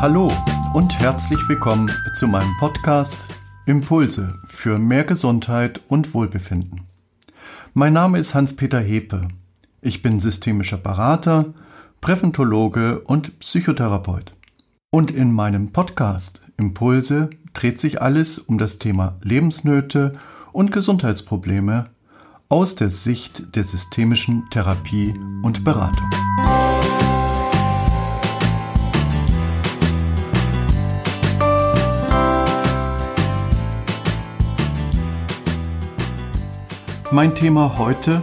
Hallo und herzlich willkommen zu meinem Podcast Impulse für mehr Gesundheit und Wohlbefinden. Mein Name ist Hans-Peter Hepe. Ich bin systemischer Berater, Präventologe und Psychotherapeut. Und in meinem Podcast Impulse dreht sich alles um das Thema Lebensnöte und Gesundheitsprobleme aus der Sicht der systemischen Therapie und Beratung. Mein Thema heute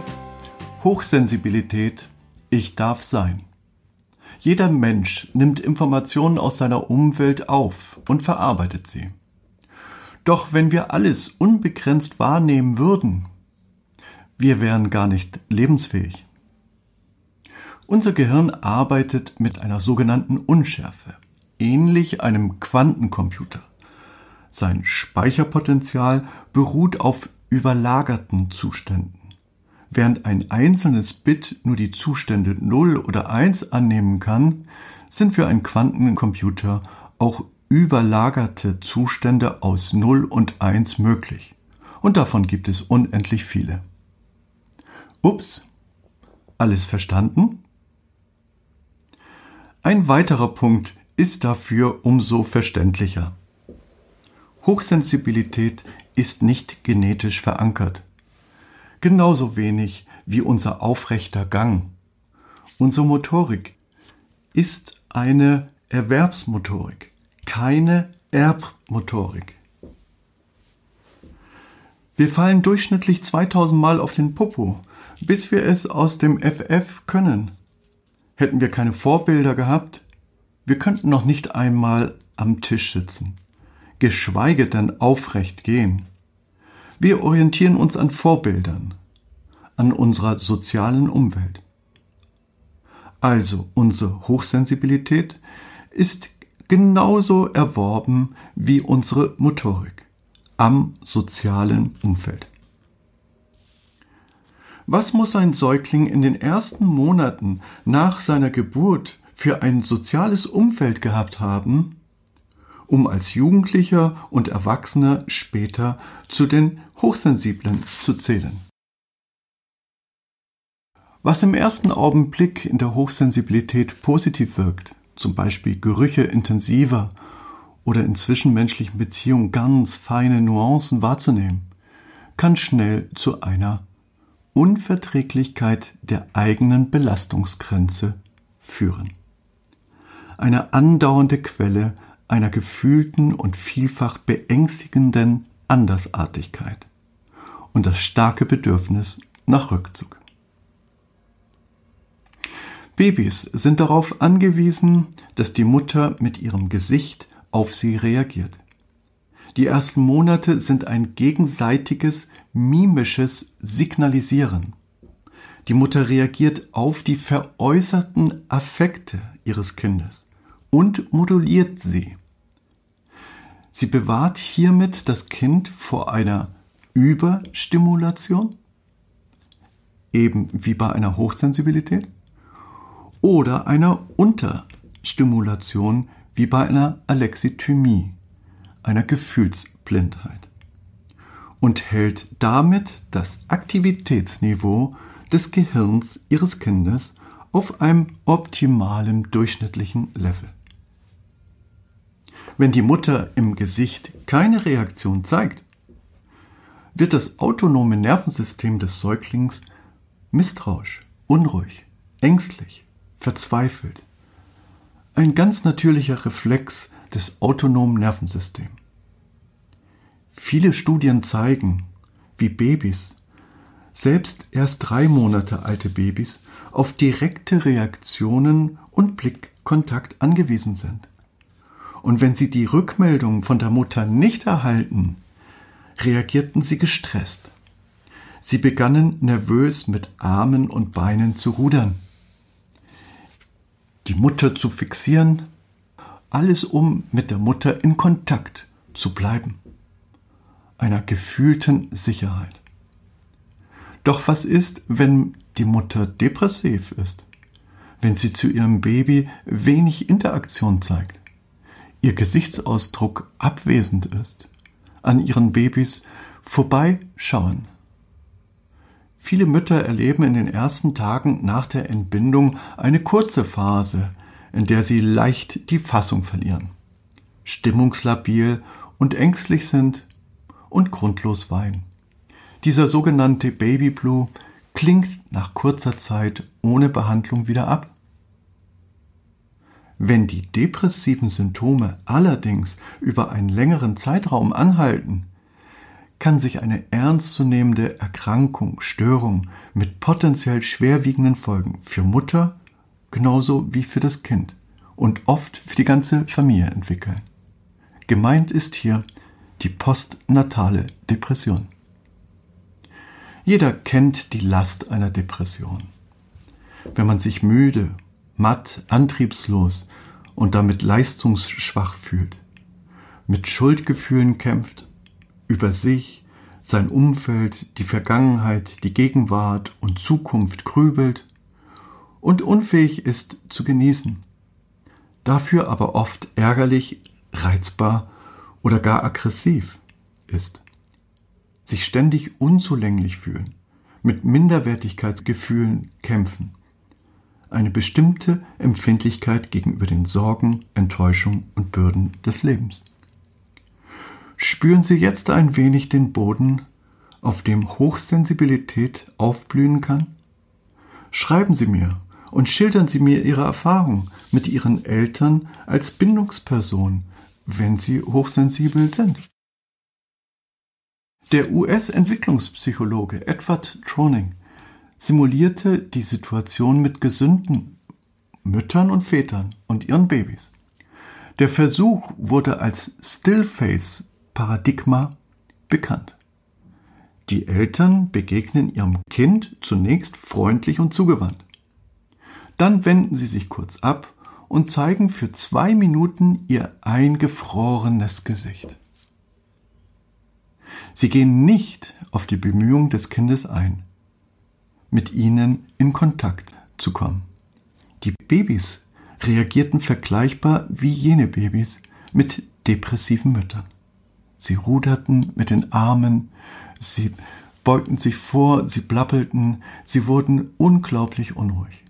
Hochsensibilität. Ich darf sein. Jeder Mensch nimmt Informationen aus seiner Umwelt auf und verarbeitet sie. Doch wenn wir alles unbegrenzt wahrnehmen würden, wir wären gar nicht lebensfähig. Unser Gehirn arbeitet mit einer sogenannten Unschärfe, ähnlich einem Quantencomputer. Sein Speicherpotenzial beruht auf überlagerten Zuständen. Während ein einzelnes Bit nur die Zustände 0 oder 1 annehmen kann, sind für einen Quantencomputer auch überlagerte Zustände aus 0 und 1 möglich. Und davon gibt es unendlich viele. Ups, alles verstanden? Ein weiterer Punkt ist dafür umso verständlicher. Hochsensibilität ist nicht genetisch verankert. Genauso wenig wie unser aufrechter Gang. Unsere Motorik ist eine Erwerbsmotorik, keine Erbmotorik. Wir fallen durchschnittlich 2000 Mal auf den Popo, bis wir es aus dem FF können. Hätten wir keine Vorbilder gehabt, wir könnten noch nicht einmal am Tisch sitzen geschweige denn aufrecht gehen. Wir orientieren uns an Vorbildern, an unserer sozialen Umwelt. Also unsere Hochsensibilität ist genauso erworben wie unsere Motorik am sozialen Umfeld. Was muss ein Säugling in den ersten Monaten nach seiner Geburt für ein soziales Umfeld gehabt haben, um als Jugendlicher und Erwachsener später zu den Hochsensiblen zu zählen. Was im ersten Augenblick in der Hochsensibilität positiv wirkt, zum Beispiel Gerüche intensiver oder in zwischenmenschlichen Beziehungen ganz feine Nuancen wahrzunehmen, kann schnell zu einer Unverträglichkeit der eigenen Belastungsgrenze führen. Eine andauernde Quelle einer gefühlten und vielfach beängstigenden Andersartigkeit und das starke Bedürfnis nach Rückzug. Babys sind darauf angewiesen, dass die Mutter mit ihrem Gesicht auf sie reagiert. Die ersten Monate sind ein gegenseitiges mimisches Signalisieren. Die Mutter reagiert auf die veräußerten Affekte ihres Kindes und moduliert sie. Sie bewahrt hiermit das Kind vor einer Überstimulation, eben wie bei einer Hochsensibilität, oder einer Unterstimulation, wie bei einer Alexithymie, einer Gefühlsblindheit, und hält damit das Aktivitätsniveau des Gehirns ihres Kindes auf einem optimalen durchschnittlichen Level. Wenn die Mutter im Gesicht keine Reaktion zeigt, wird das autonome Nervensystem des Säuglings misstrauisch, unruhig, ängstlich, verzweifelt. Ein ganz natürlicher Reflex des autonomen Nervensystems. Viele Studien zeigen, wie Babys, selbst erst drei Monate alte Babys, auf direkte Reaktionen und Blickkontakt angewiesen sind. Und wenn sie die Rückmeldung von der Mutter nicht erhalten, reagierten sie gestresst. Sie begannen nervös mit Armen und Beinen zu rudern, die Mutter zu fixieren, alles um mit der Mutter in Kontakt zu bleiben, einer gefühlten Sicherheit. Doch was ist, wenn die Mutter depressiv ist, wenn sie zu ihrem Baby wenig Interaktion zeigt? Ihr Gesichtsausdruck abwesend ist, an ihren Babys vorbeischauen. Viele Mütter erleben in den ersten Tagen nach der Entbindung eine kurze Phase, in der sie leicht die Fassung verlieren, stimmungslabil und ängstlich sind und grundlos weinen. Dieser sogenannte Baby Blue klingt nach kurzer Zeit ohne Behandlung wieder ab. Wenn die depressiven Symptome allerdings über einen längeren Zeitraum anhalten, kann sich eine ernstzunehmende Erkrankung, Störung mit potenziell schwerwiegenden Folgen für Mutter genauso wie für das Kind und oft für die ganze Familie entwickeln. Gemeint ist hier die postnatale Depression. Jeder kennt die Last einer Depression. Wenn man sich müde, matt, antriebslos und damit leistungsschwach fühlt, mit Schuldgefühlen kämpft, über sich, sein Umfeld, die Vergangenheit, die Gegenwart und Zukunft grübelt und unfähig ist zu genießen, dafür aber oft ärgerlich, reizbar oder gar aggressiv ist, sich ständig unzulänglich fühlen, mit Minderwertigkeitsgefühlen kämpfen, eine bestimmte Empfindlichkeit gegenüber den Sorgen, Enttäuschung und Bürden des Lebens. Spüren Sie jetzt ein wenig den Boden, auf dem Hochsensibilität aufblühen kann? Schreiben Sie mir und schildern Sie mir Ihre Erfahrung mit Ihren Eltern als Bindungsperson, wenn sie hochsensibel sind. Der US-Entwicklungspsychologe Edward Troning simulierte die Situation mit gesunden Müttern und Vätern und ihren Babys. Der Versuch wurde als Stillface-Paradigma bekannt. Die Eltern begegnen ihrem Kind zunächst freundlich und zugewandt. Dann wenden sie sich kurz ab und zeigen für zwei Minuten ihr eingefrorenes Gesicht. Sie gehen nicht auf die Bemühungen des Kindes ein, mit ihnen in Kontakt zu kommen. Die Babys reagierten vergleichbar wie jene Babys mit depressiven Müttern. Sie ruderten mit den Armen, sie beugten sich vor, sie plappelten, sie wurden unglaublich unruhig.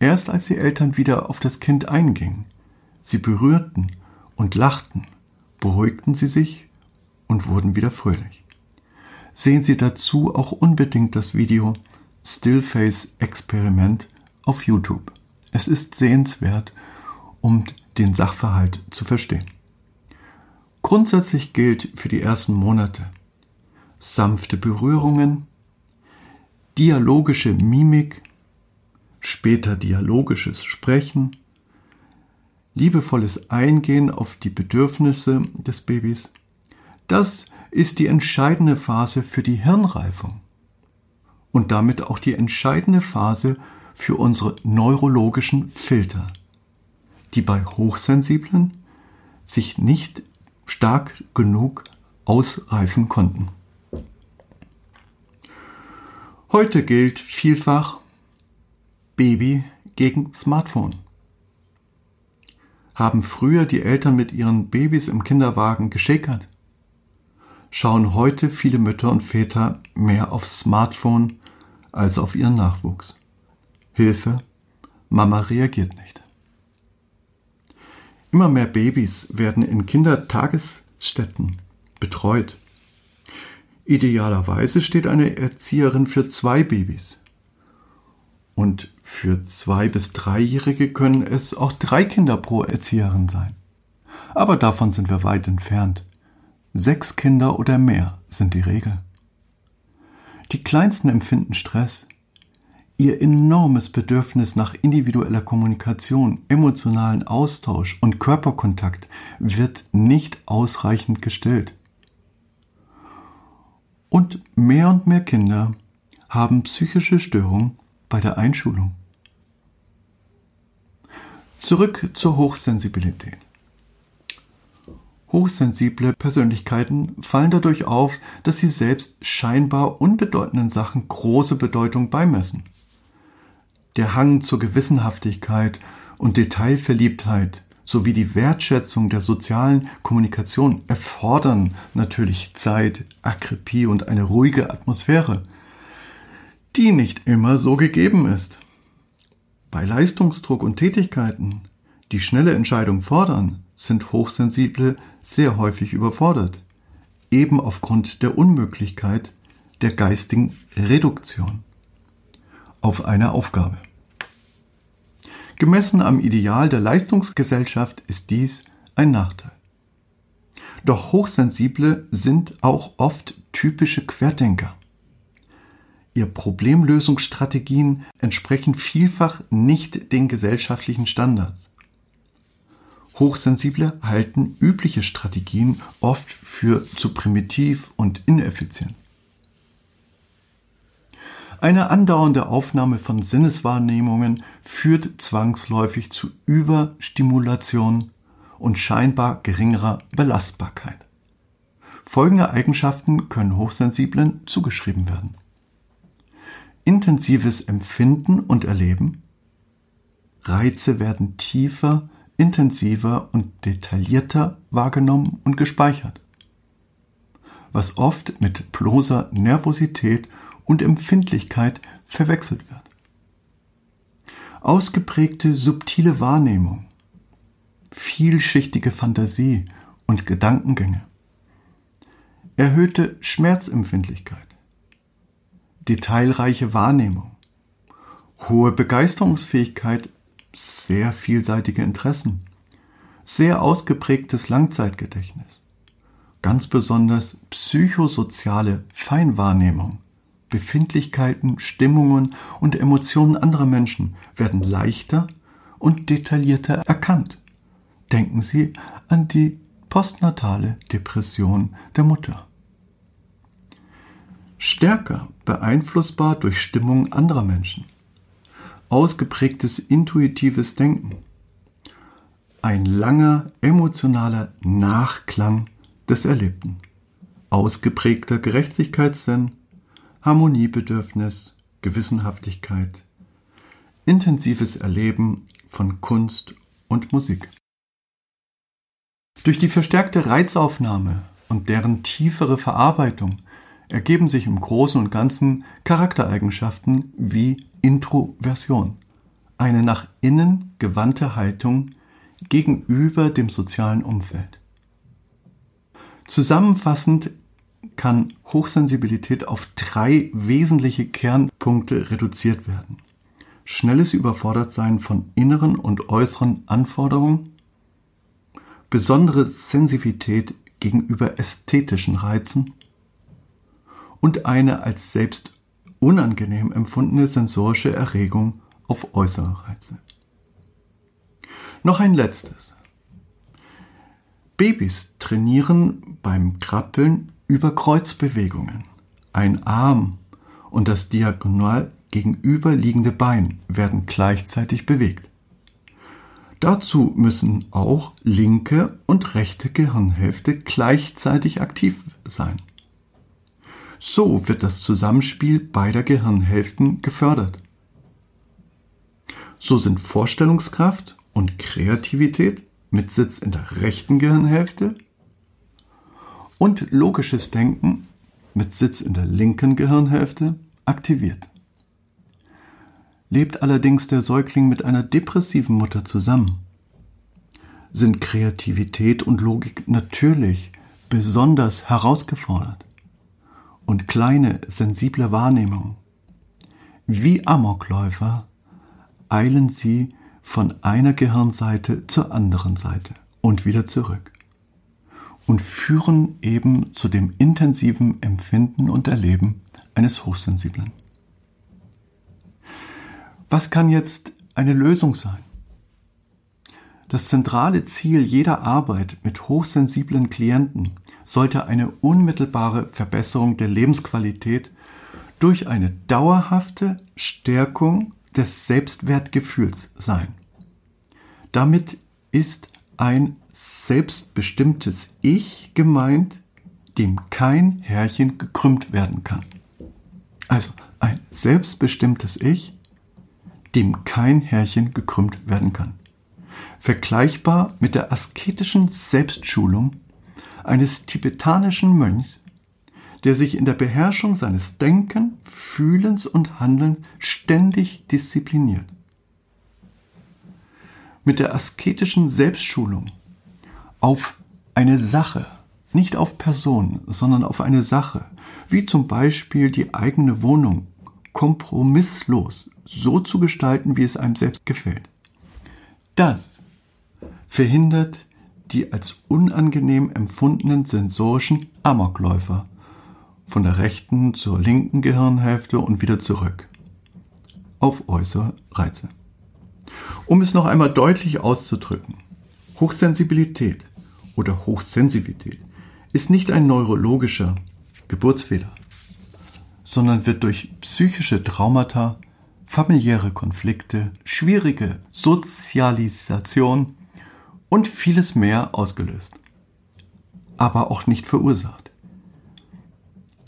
Erst als die Eltern wieder auf das Kind eingingen, sie berührten und lachten, beruhigten sie sich und wurden wieder fröhlich. Sehen Sie dazu auch unbedingt das Video Stillface Experiment auf YouTube. Es ist sehenswert, um den Sachverhalt zu verstehen. Grundsätzlich gilt für die ersten Monate sanfte Berührungen, dialogische Mimik, später dialogisches Sprechen, liebevolles Eingehen auf die Bedürfnisse des Babys. Das ist die entscheidende Phase für die Hirnreifung und damit auch die entscheidende Phase für unsere neurologischen Filter, die bei Hochsensiblen sich nicht stark genug ausreifen konnten. Heute gilt vielfach Baby gegen Smartphone. Haben früher die Eltern mit ihren Babys im Kinderwagen geschickert? Schauen heute viele Mütter und Väter mehr aufs Smartphone als auf ihren Nachwuchs. Hilfe, Mama reagiert nicht. Immer mehr Babys werden in Kindertagesstätten betreut. Idealerweise steht eine Erzieherin für zwei Babys. Und für zwei bis dreijährige können es auch drei Kinder pro Erzieherin sein. Aber davon sind wir weit entfernt. Sechs Kinder oder mehr sind die Regel. Die Kleinsten empfinden Stress. Ihr enormes Bedürfnis nach individueller Kommunikation, emotionalen Austausch und Körperkontakt wird nicht ausreichend gestillt. Und mehr und mehr Kinder haben psychische Störungen bei der Einschulung. Zurück zur Hochsensibilität. Hochsensible Persönlichkeiten fallen dadurch auf, dass sie selbst scheinbar unbedeutenden Sachen große Bedeutung beimessen. Der Hang zur Gewissenhaftigkeit und Detailverliebtheit sowie die Wertschätzung der sozialen Kommunikation erfordern natürlich Zeit, Akribie und eine ruhige Atmosphäre, die nicht immer so gegeben ist. Bei Leistungsdruck und Tätigkeiten, die schnelle Entscheidungen fordern, sind Hochsensible sehr häufig überfordert, eben aufgrund der Unmöglichkeit der geistigen Reduktion auf eine Aufgabe. Gemessen am Ideal der Leistungsgesellschaft ist dies ein Nachteil. Doch Hochsensible sind auch oft typische Querdenker. Ihr Problemlösungsstrategien entsprechen vielfach nicht den gesellschaftlichen Standards. Hochsensible halten übliche Strategien oft für zu primitiv und ineffizient. Eine andauernde Aufnahme von Sinneswahrnehmungen führt zwangsläufig zu Überstimulation und scheinbar geringerer Belastbarkeit. Folgende Eigenschaften können Hochsensiblen zugeschrieben werden. Intensives Empfinden und Erleben. Reize werden tiefer, intensiver und detaillierter wahrgenommen und gespeichert, was oft mit bloßer Nervosität und Empfindlichkeit verwechselt wird. Ausgeprägte subtile Wahrnehmung, vielschichtige Fantasie und Gedankengänge, erhöhte Schmerzempfindlichkeit, detailreiche Wahrnehmung, hohe Begeisterungsfähigkeit, sehr vielseitige Interessen, sehr ausgeprägtes Langzeitgedächtnis, ganz besonders psychosoziale Feinwahrnehmung, Befindlichkeiten, Stimmungen und Emotionen anderer Menschen werden leichter und detaillierter erkannt. Denken Sie an die postnatale Depression der Mutter. Stärker beeinflussbar durch Stimmungen anderer Menschen. Ausgeprägtes intuitives Denken. Ein langer emotionaler Nachklang des Erlebten. Ausgeprägter Gerechtigkeitssinn Harmoniebedürfnis, Gewissenhaftigkeit, intensives Erleben von Kunst und Musik. Durch die verstärkte Reizaufnahme und deren tiefere Verarbeitung ergeben sich im Großen und Ganzen Charaktereigenschaften wie Introversion, eine nach innen gewandte Haltung gegenüber dem sozialen Umfeld. Zusammenfassend kann Hochsensibilität auf drei wesentliche Kernpunkte reduziert werden. Schnelles Überfordertsein von inneren und äußeren Anforderungen, besondere Sensitivität gegenüber ästhetischen Reizen und eine als selbst unangenehm empfundene sensorische Erregung auf äußere Reize. Noch ein letztes. Babys trainieren beim Krabbeln über Kreuzbewegungen. Ein Arm und das diagonal gegenüberliegende Bein werden gleichzeitig bewegt. Dazu müssen auch linke und rechte Gehirnhälfte gleichzeitig aktiv sein. So wird das Zusammenspiel beider Gehirnhälften gefördert. So sind Vorstellungskraft und Kreativität mit Sitz in der rechten Gehirnhälfte und logisches Denken mit Sitz in der linken Gehirnhälfte aktiviert. Lebt allerdings der Säugling mit einer depressiven Mutter zusammen, sind Kreativität und Logik natürlich besonders herausgefordert und kleine sensible Wahrnehmung. Wie Amokläufer eilen sie von einer Gehirnseite zur anderen Seite und wieder zurück und führen eben zu dem intensiven Empfinden und Erleben eines Hochsensiblen. Was kann jetzt eine Lösung sein? Das zentrale Ziel jeder Arbeit mit hochsensiblen Klienten sollte eine unmittelbare Verbesserung der Lebensqualität durch eine dauerhafte Stärkung des Selbstwertgefühls sein. Damit ist ein selbstbestimmtes Ich gemeint, dem kein Härchen gekrümmt werden kann. Also ein selbstbestimmtes Ich, dem kein Härchen gekrümmt werden kann. vergleichbar mit der asketischen Selbstschulung eines tibetanischen Mönchs, der sich in der Beherrschung seines Denken, Fühlens und Handelns ständig diszipliniert. Mit der asketischen Selbstschulung auf eine Sache, nicht auf Personen, sondern auf eine Sache, wie zum Beispiel die eigene Wohnung, kompromisslos so zu gestalten, wie es einem selbst gefällt. Das verhindert die als unangenehm empfundenen sensorischen Amokläufer von der rechten zur linken Gehirnhälfte und wieder zurück auf äußere Reize. Um es noch einmal deutlich auszudrücken, Hochsensibilität oder Hochsensivität ist nicht ein neurologischer Geburtsfehler, sondern wird durch psychische Traumata, familiäre Konflikte, schwierige Sozialisation und vieles mehr ausgelöst, aber auch nicht verursacht.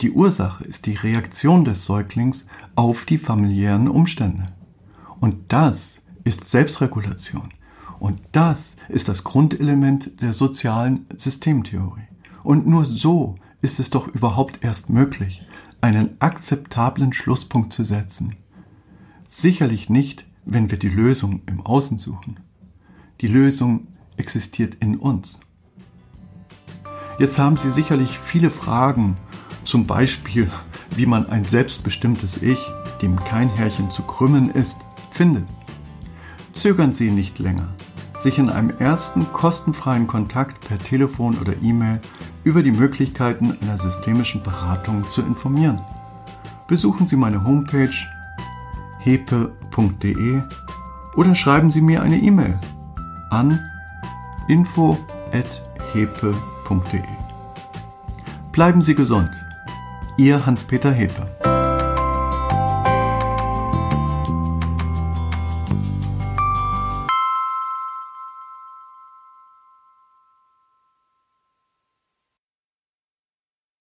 Die Ursache ist die Reaktion des Säuglings auf die familiären Umstände. Und das ist Selbstregulation. Und das ist das Grundelement der sozialen Systemtheorie. Und nur so ist es doch überhaupt erst möglich, einen akzeptablen Schlusspunkt zu setzen. Sicherlich nicht, wenn wir die Lösung im Außen suchen. Die Lösung existiert in uns. Jetzt haben Sie sicherlich viele Fragen, zum Beispiel, wie man ein selbstbestimmtes Ich, dem kein Härchen zu krümmen ist, findet. Zögern Sie nicht länger, sich in einem ersten kostenfreien Kontakt per Telefon oder E-Mail über die Möglichkeiten einer systemischen Beratung zu informieren. Besuchen Sie meine Homepage hepe.de oder schreiben Sie mir eine E-Mail an info.hepe.de. Bleiben Sie gesund. Ihr Hans-Peter Hepe.